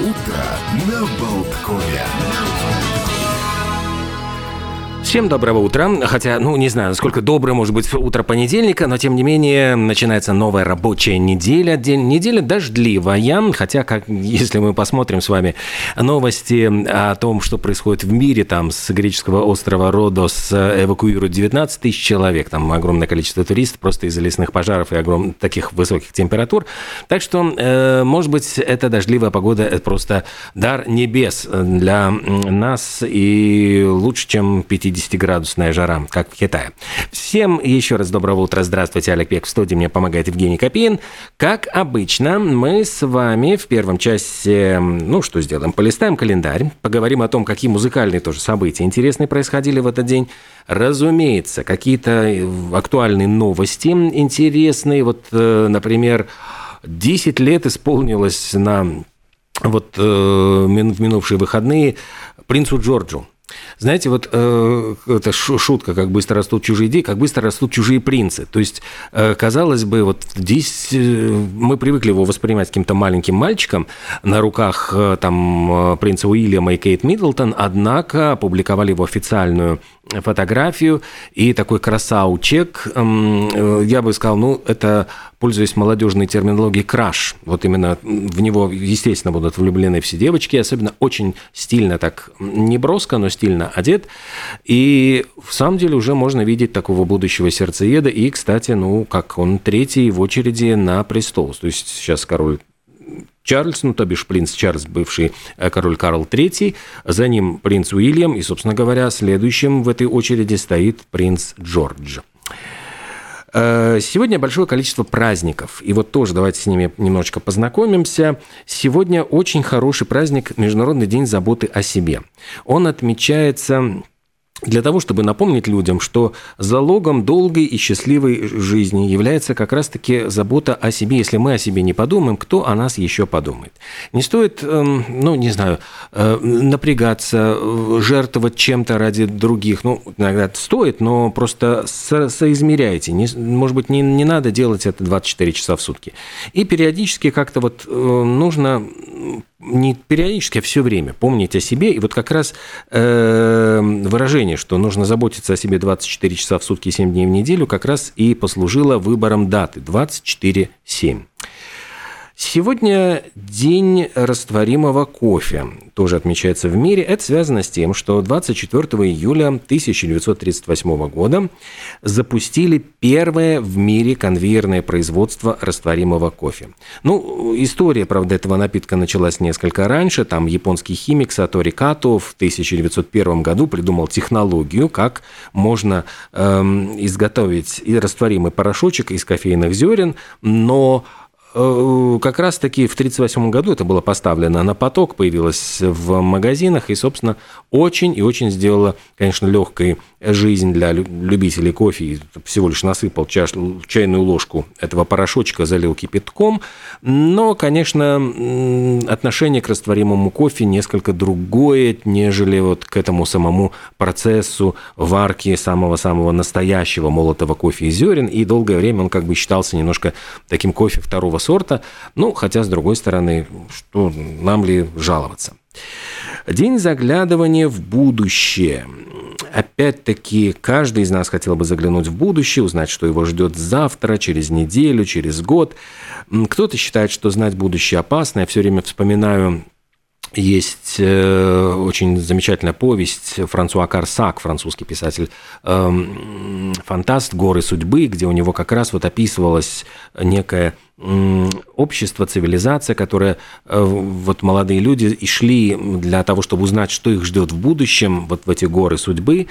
утро на Болткове. Всем доброго утра. Хотя, ну, не знаю, насколько доброе может быть утро понедельника, но, тем не менее, начинается новая рабочая неделя. День, неделя дождливая, хотя, как, если мы посмотрим с вами новости о том, что происходит в мире, там с греческого острова Родос эвакуируют 19 тысяч человек, там огромное количество туристов просто из-за лесных пожаров и огром... таких высоких температур. Так что, э, может быть, эта дождливая погода – это просто дар небес для нас и лучше, чем 50 50-градусная жара, как в Китае. Всем еще раз доброго утра. Здравствуйте, Олег Пек в студии. Мне помогает Евгений Копин. Как обычно, мы с вами в первом части, ну, что сделаем? Полистаем календарь, поговорим о том, какие музыкальные тоже события интересные происходили в этот день. Разумеется, какие-то актуальные новости интересные. Вот, э, например, 10 лет исполнилось на вот э, в минувшие выходные принцу Джорджу. Знаете, вот э, это шутка, как быстро растут чужие идеи, как быстро растут чужие принцы. То есть, э, казалось бы, вот здесь э, мы привыкли его воспринимать каким-то маленьким мальчиком на руках э, там э, принца Уильяма и Кейт Миддлтон, однако опубликовали его официальную фотографию и такой красавчик, э, я бы сказал, ну, это, пользуясь молодежной терминологией, краш. Вот именно в него, естественно, будут влюблены все девочки, особенно очень стильно так, не броско, но стильно одет. И в самом деле уже можно видеть такого будущего сердцееда. И, кстати, ну, как он третий в очереди на престол. То есть сейчас король Чарльз, ну, то бишь принц Чарльз, бывший э, король Карл III, за ним принц Уильям, и, собственно говоря, следующим в этой очереди стоит принц Джордж. Э, сегодня большое количество праздников, и вот тоже давайте с ними немножечко познакомимся. Сегодня очень хороший праздник – Международный день заботы о себе. Он отмечается для того, чтобы напомнить людям, что залогом долгой и счастливой жизни является как раз-таки забота о себе. Если мы о себе не подумаем, кто о нас еще подумает? Не стоит, эм, ну, не знаю, э, напрягаться, э, жертвовать чем-то ради других. Ну, иногда стоит, но просто со соизмеряйте. Не, может быть, не, не надо делать это 24 часа в сутки. И периодически как-то вот э, нужно не периодически, а все время помнить о себе. И вот как раз э, выражение, что нужно заботиться о себе 24 часа в сутки, 7 дней в неделю, как раз и послужило выбором даты 24-7. Сегодня день растворимого кофе тоже отмечается в мире. Это связано с тем, что 24 июля 1938 года запустили первое в мире конвейерное производство растворимого кофе. Ну, история, правда, этого напитка началась несколько раньше. Там японский химик Сатори Като в 1901 году придумал технологию, как можно эм, изготовить растворимый порошочек из кофейных зерен, но как раз-таки в 1938 году это было поставлено на поток, появилось в магазинах и, собственно, очень и очень сделала, конечно, легкой жизнь для любителей кофе. Всего лишь насыпал чаш, чайную ложку этого порошочка, залил кипятком. Но, конечно, отношение к растворимому кофе несколько другое, нежели вот к этому самому процессу варки самого-самого настоящего молотого кофе из зерен. И долгое время он как бы считался немножко таким кофе второго сорта. Ну, хотя, с другой стороны, что нам ли жаловаться? День заглядывания в будущее. Опять-таки, каждый из нас хотел бы заглянуть в будущее, узнать, что его ждет завтра, через неделю, через год. Кто-то считает, что знать будущее опасно. Я все время вспоминаю есть э, очень замечательная повесть Франсуа Карсак, французский писатель, э, фантаст. «Горы судьбы», где у него как раз вот описывалось некое общество, цивилизация, которая э, вот молодые люди и шли для того, чтобы узнать, что их ждет в будущем, вот в эти горы судьбы,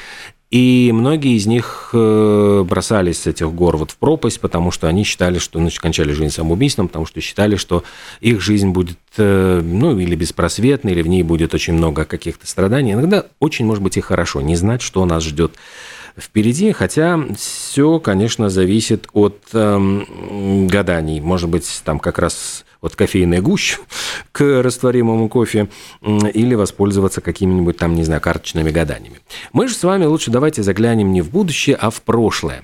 и многие из них э, бросались с этих гор вот в пропасть, потому что они считали, что значит, кончали жизнь самоубийством, потому что считали, что их жизнь будет, э, ну, или беспросветной, или в ней будет очень много каких-то страданий. Иногда очень, может быть, и хорошо не знать, что нас ждет впереди, хотя все, конечно, зависит от э, гаданий. Может быть, там как раз вот кофейная гуща к растворимому кофе или воспользоваться какими-нибудь там, не знаю, карточными гаданиями. Мы же с вами лучше давайте заглянем не в будущее, а в прошлое.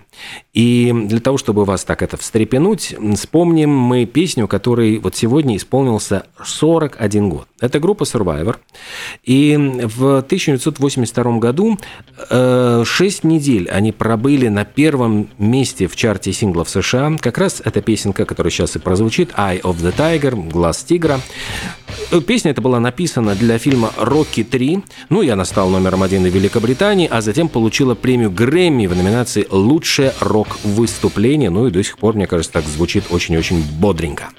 И для того, чтобы вас так это встрепенуть, вспомним мы песню, которой вот сегодня исполнился 41 год. Это группа Survivor. И в 1982 году 6 недель они пробыли на первом месте в чарте синглов США. Как раз эта песенка, которая сейчас и прозвучит, «Eye of the Tiger», «Глаз тигра». Песня эта была написана для фильма «Рокки 3». Ну и она стала номером один в Великобритании, а затем получила премию Грэмми в номинации «Лучшее рок-выступление». Ну и до сих пор, мне кажется, так звучит очень-очень бодренько.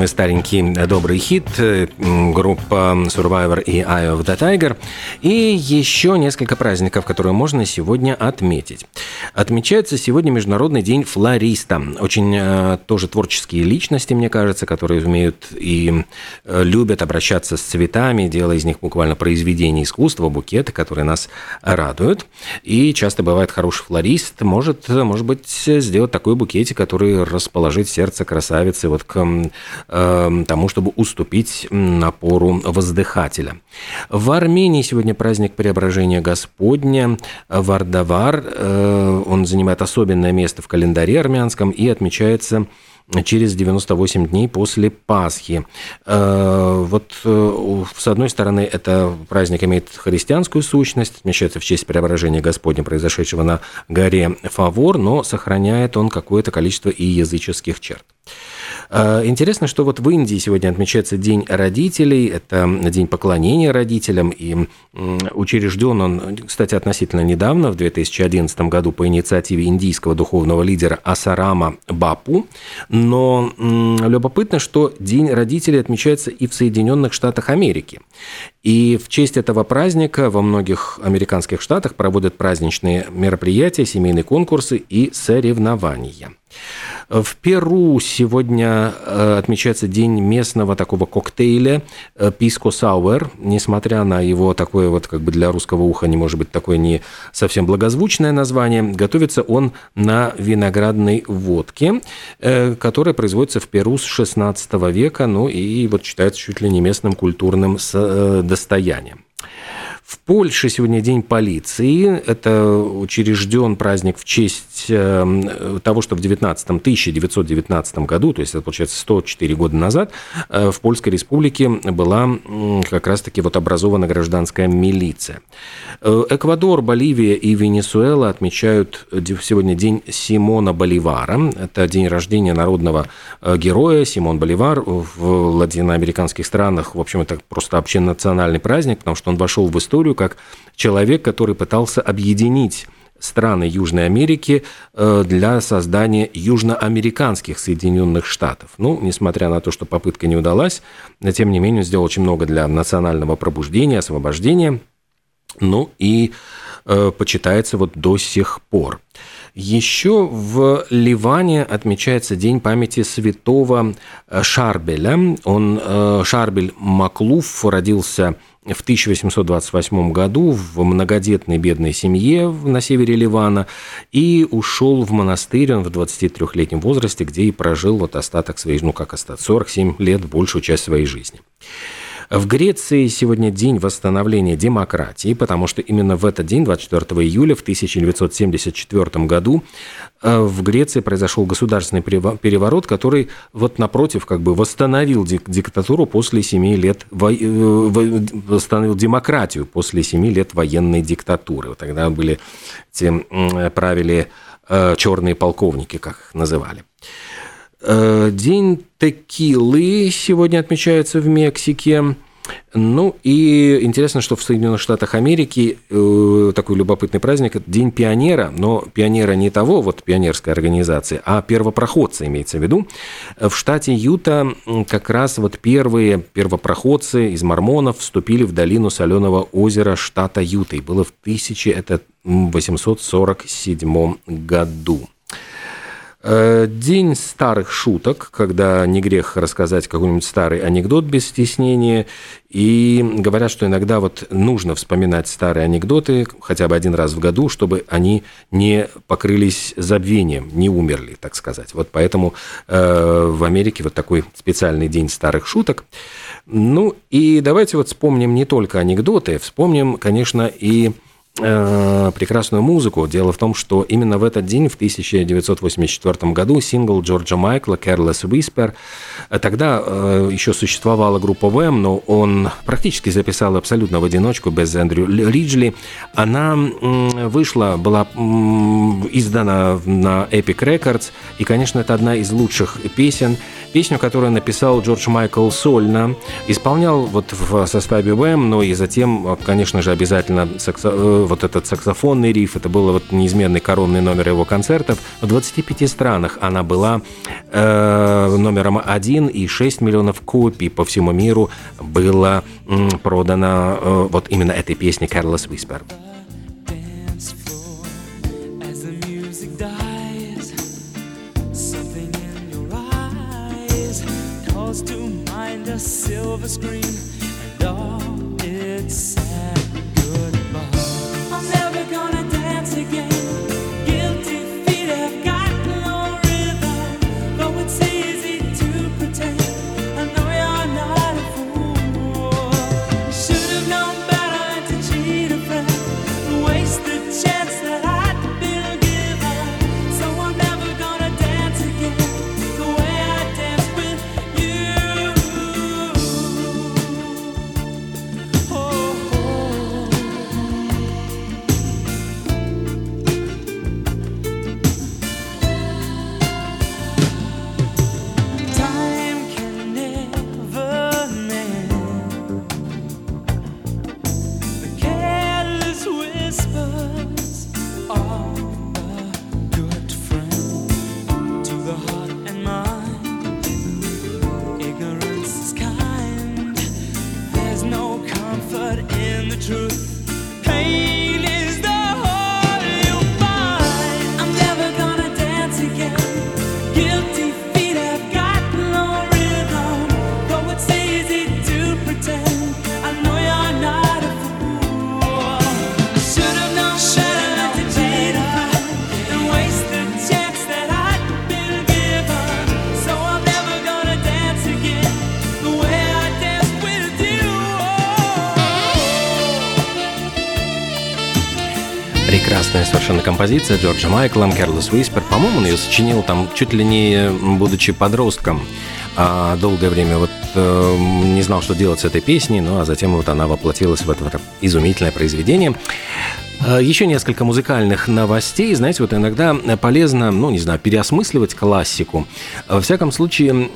Мы старенький добрый хит э, группа Survivor и Eye of the Tiger. И еще несколько праздников, которые можно сегодня отметить. Отмечается сегодня Международный день флориста. Очень э, тоже творческие личности, мне кажется, которые умеют и э, любят обращаться с цветами, делая из них буквально произведения искусства, букеты, которые нас радуют. И часто бывает хороший флорист, может, может быть, сделать такой букетик, который расположит сердце красавицы вот к э, тому, чтобы уступить напору воздыхателя. В Армении сегодня праздник Преображения Господня, Вардавар. Э, он занимает особенное место в календаре армянском и отмечается через 98 дней после Пасхи. Э, вот э, с одной стороны, это праздник имеет христианскую сущность, отмечается в честь преображения Господня, произошедшего на горе Фавор, но сохраняет он какое-то количество и языческих черт. Э, интересно, что вот в Индии сегодня отмечается День родителей, это день поклонения родителям, и учрежден он, кстати, относительно недавно, в 2011 году по инициативе индийского духовного лидера Асарама Бапу, но любопытно, что День родителей отмечается и в Соединенных Штатах Америки. И в честь этого праздника во многих американских штатах проводят праздничные мероприятия, семейные конкурсы и соревнования. В Перу сегодня э, отмечается день местного такого коктейля Писко Сауэр. Несмотря на его такое вот как бы для русского уха не может быть такое не совсем благозвучное название, готовится он на виноградной водке, э, которая производится в Перу с 16 века, ну и вот считается чуть ли не местным культурным э, достоянием. В Польше сегодня День полиции. Это учрежден праздник в честь э, того, что в 19 1919 году, то есть это получается 104 года назад, э, в Польской республике была как раз-таки вот образована гражданская милиция. Э, Эквадор, Боливия и Венесуэла отмечают сегодня День Симона Боливара. Это день рождения народного героя Симон Боливар. В латиноамериканских странах, в общем, это просто общенациональный праздник, потому что он вошел в историю историю как человек, который пытался объединить страны Южной Америки э, для создания южноамериканских Соединенных Штатов. Ну, несмотря на то, что попытка не удалась, тем не менее, он сделал очень много для национального пробуждения, освобождения, ну и э, почитается вот до сих пор. Еще в Ливане отмечается День памяти святого э, Шарбеля. Он, э, Шарбель Маклуф, родился в 1828 году в многодетной бедной семье на севере Ливана и ушел в монастырь он в 23-летнем возрасте, где и прожил вот остаток своей, ну как остаток, 47 лет, большую часть своей жизни. В Греции сегодня день восстановления демократии, потому что именно в этот день, 24 июля в 1974 году, э, в Греции произошел государственный переворот, который вот напротив как бы восстановил диктатуру после семи лет, э, восстановил демократию после семи лет военной диктатуры. Тогда были, те правили э, черные полковники, как их называли. Э, день текилы сегодня отмечается в Мексике. Ну и интересно, что в Соединенных Штатах Америки э, такой любопытный праздник – День пионера, но пионера не того, вот пионерской организации, а первопроходца имеется в виду. В штате Юта как раз вот первые первопроходцы из мормонов вступили в долину соленого озера штата Юта, и было в 1847 году. Э, день старых шуток, когда не грех рассказать какой-нибудь старый анекдот без стеснения. И говорят, что иногда вот нужно вспоминать старые анекдоты хотя бы один раз в году, чтобы они не покрылись забвением, не умерли, так сказать. Вот поэтому э, в Америке вот такой специальный день старых шуток. Ну и давайте вот вспомним не только анекдоты, вспомним, конечно, и Э, прекрасную музыку. Дело в том, что именно в этот день, в 1984 году, сингл Джорджа Майкла «Careless Whisper», э, тогда э, еще существовала группа Вэм, но он практически записал абсолютно в одиночку, без Эндрю Риджли. Она вышла, была издана на Epic Records, и, конечно, это одна из лучших песен, песню, которую написал Джордж Майкл сольно, исполнял вот в составе Вэм, но и затем, конечно же, обязательно саксо вот этот саксофонный риф, это был вот неизменный коронный номер его концертов. В 25 странах она была э, номером один, и 6 миллионов копий по всему миру было э, продано э, вот именно этой песни «Careless Whisper». silver screen and all its композиция Джорджа Майкла, Careless Whisper. По-моему, он ее сочинил там чуть ли не будучи подростком. А долгое время вот э, не знал, что делать с этой песней, ну а затем вот она воплотилась в это, в это изумительное произведение. Э, еще несколько музыкальных новостей. Знаете, вот иногда полезно, ну, не знаю, переосмысливать классику. Во всяком случае,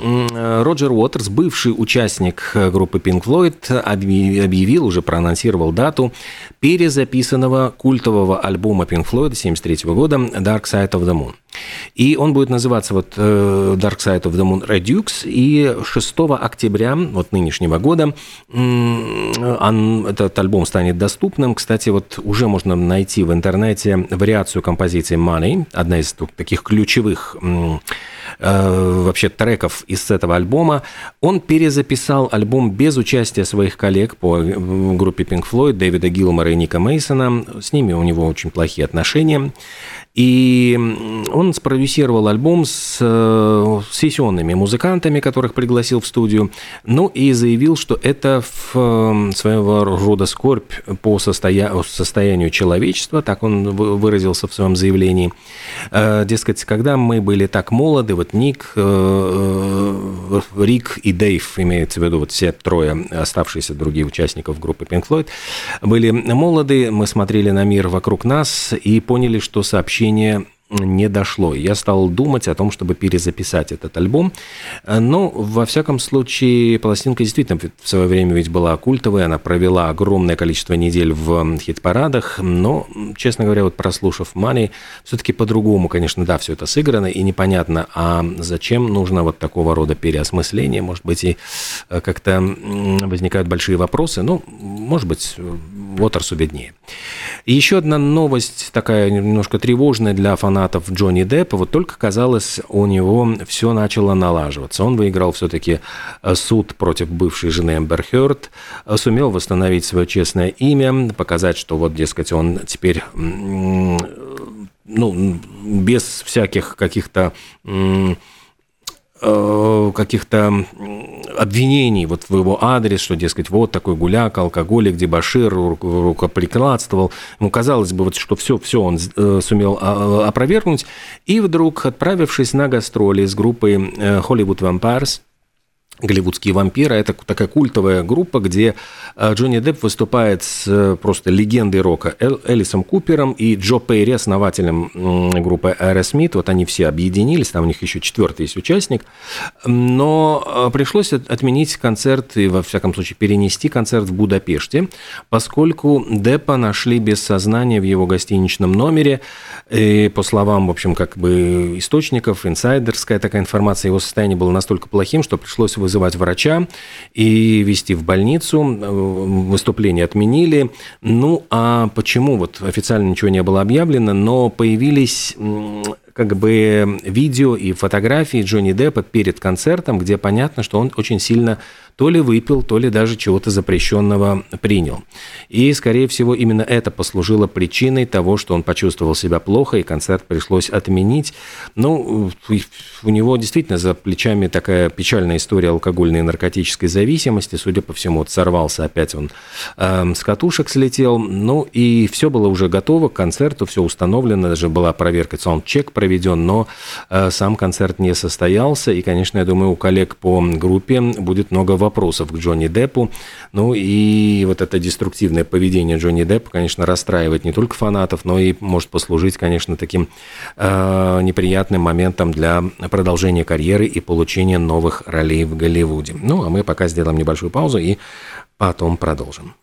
Роджер Уотерс, бывший участник группы Pink Floyd, объявил, уже проанонсировал дату перезаписанного культового альбома Pink Floyd 1973 года «Dark Side of the Moon». И он будет называться вот э, Dark Side of the Moon Redux. И 6 октября вот нынешнего года он, этот альбом станет доступным. Кстати, вот уже можно найти в интернете вариацию композиции Money, одна из таких ключевых э, вообще треков из этого альбома. Он перезаписал альбом без участия своих коллег по группе Pink Floyd, Дэвида Гилмора и Ника Мейсона. С ними у него очень плохие отношения. И он спродюсировал альбом с э, сессионными музыкантами, которых пригласил в студию, ну и заявил, что это в э, своего рода скорбь по состоя... состоянию человечества, так он выразился в своем заявлении. Э, дескать, когда мы были так молоды, вот Ник, Рик и Дэйв, имеется в виду вот все трое оставшиеся другие участников группы Pink Floyd, были молоды, мы смотрели на мир вокруг нас и поняли, что сообщение сообщение не дошло. Я стал думать о том, чтобы перезаписать этот альбом. Но, во всяком случае, пластинка действительно в свое время ведь была культовой, она провела огромное количество недель в хит-парадах, но, честно говоря, вот прослушав Money, все-таки по-другому, конечно, да, все это сыграно, и непонятно, а зачем нужно вот такого рода переосмысление, может быть, и э, как-то возникают большие вопросы, ну, может быть, Уотерсу беднее. И еще одна новость, такая немножко тревожная для фанатов Джонни Деппа. Вот только, казалось, у него все начало налаживаться. Он выиграл все-таки э, суд против бывшей жены Эмбер Хёрд, э, сумел восстановить свое честное имя, показать, что вот, дескать, он теперь ну, без всяких каких-то Э, каких-то обвинений вот в его адрес, что, дескать, вот такой гуляк, алкоголик, дебашир, рукоприкладствовал. Ему казалось бы, вот, что все, все он э, сумел а, опровергнуть. И вдруг, отправившись на гастроли с группой э, Hollywood Vampires, Голливудские вампиры. Это такая культовая группа, где э, Джонни Депп выступает с э, просто легендой рока Элисом Купером и Джо Перри, основателем группы Aerosmith. Вот они все объединились, там у них еще четвертый есть участник. Но э, пришлось отменить концерт и, во всяком случае, перенести концерт в Будапеште, поскольку Деппа нашли без сознания в его гостиничном номере. И, по словам, в общем, как бы источников, инсайдерская такая информация, его состояние было настолько плохим, что пришлось вызывать врача и вести в больницу. Выступление отменили. Ну, а почему? Вот официально ничего не было объявлено, но появились как бы видео и фотографии Джонни Деппа перед концертом, где понятно, что он очень сильно то ли выпил, то ли даже чего-то запрещенного принял. И, скорее всего, именно это послужило причиной того, что он почувствовал себя плохо, и концерт пришлось отменить. Ну, у него действительно за плечами такая печальная история алкогольной и наркотической зависимости. Судя по всему, вот сорвался опять он э, с катушек слетел. Ну, и все было уже готово к концерту, все установлено, даже была проверка, саундчек проведен, но э, сам концерт не состоялся. И, конечно, я думаю, у коллег по группе будет много вопросов к Джонни Деппу. Ну и вот это деструктивное поведение Джонни Деппа, конечно, расстраивает не только фанатов, но и может послужить, конечно, таким э, неприятным моментом для продолжения карьеры и получения новых ролей в Голливуде. Ну, а мы пока сделаем небольшую паузу и потом продолжим.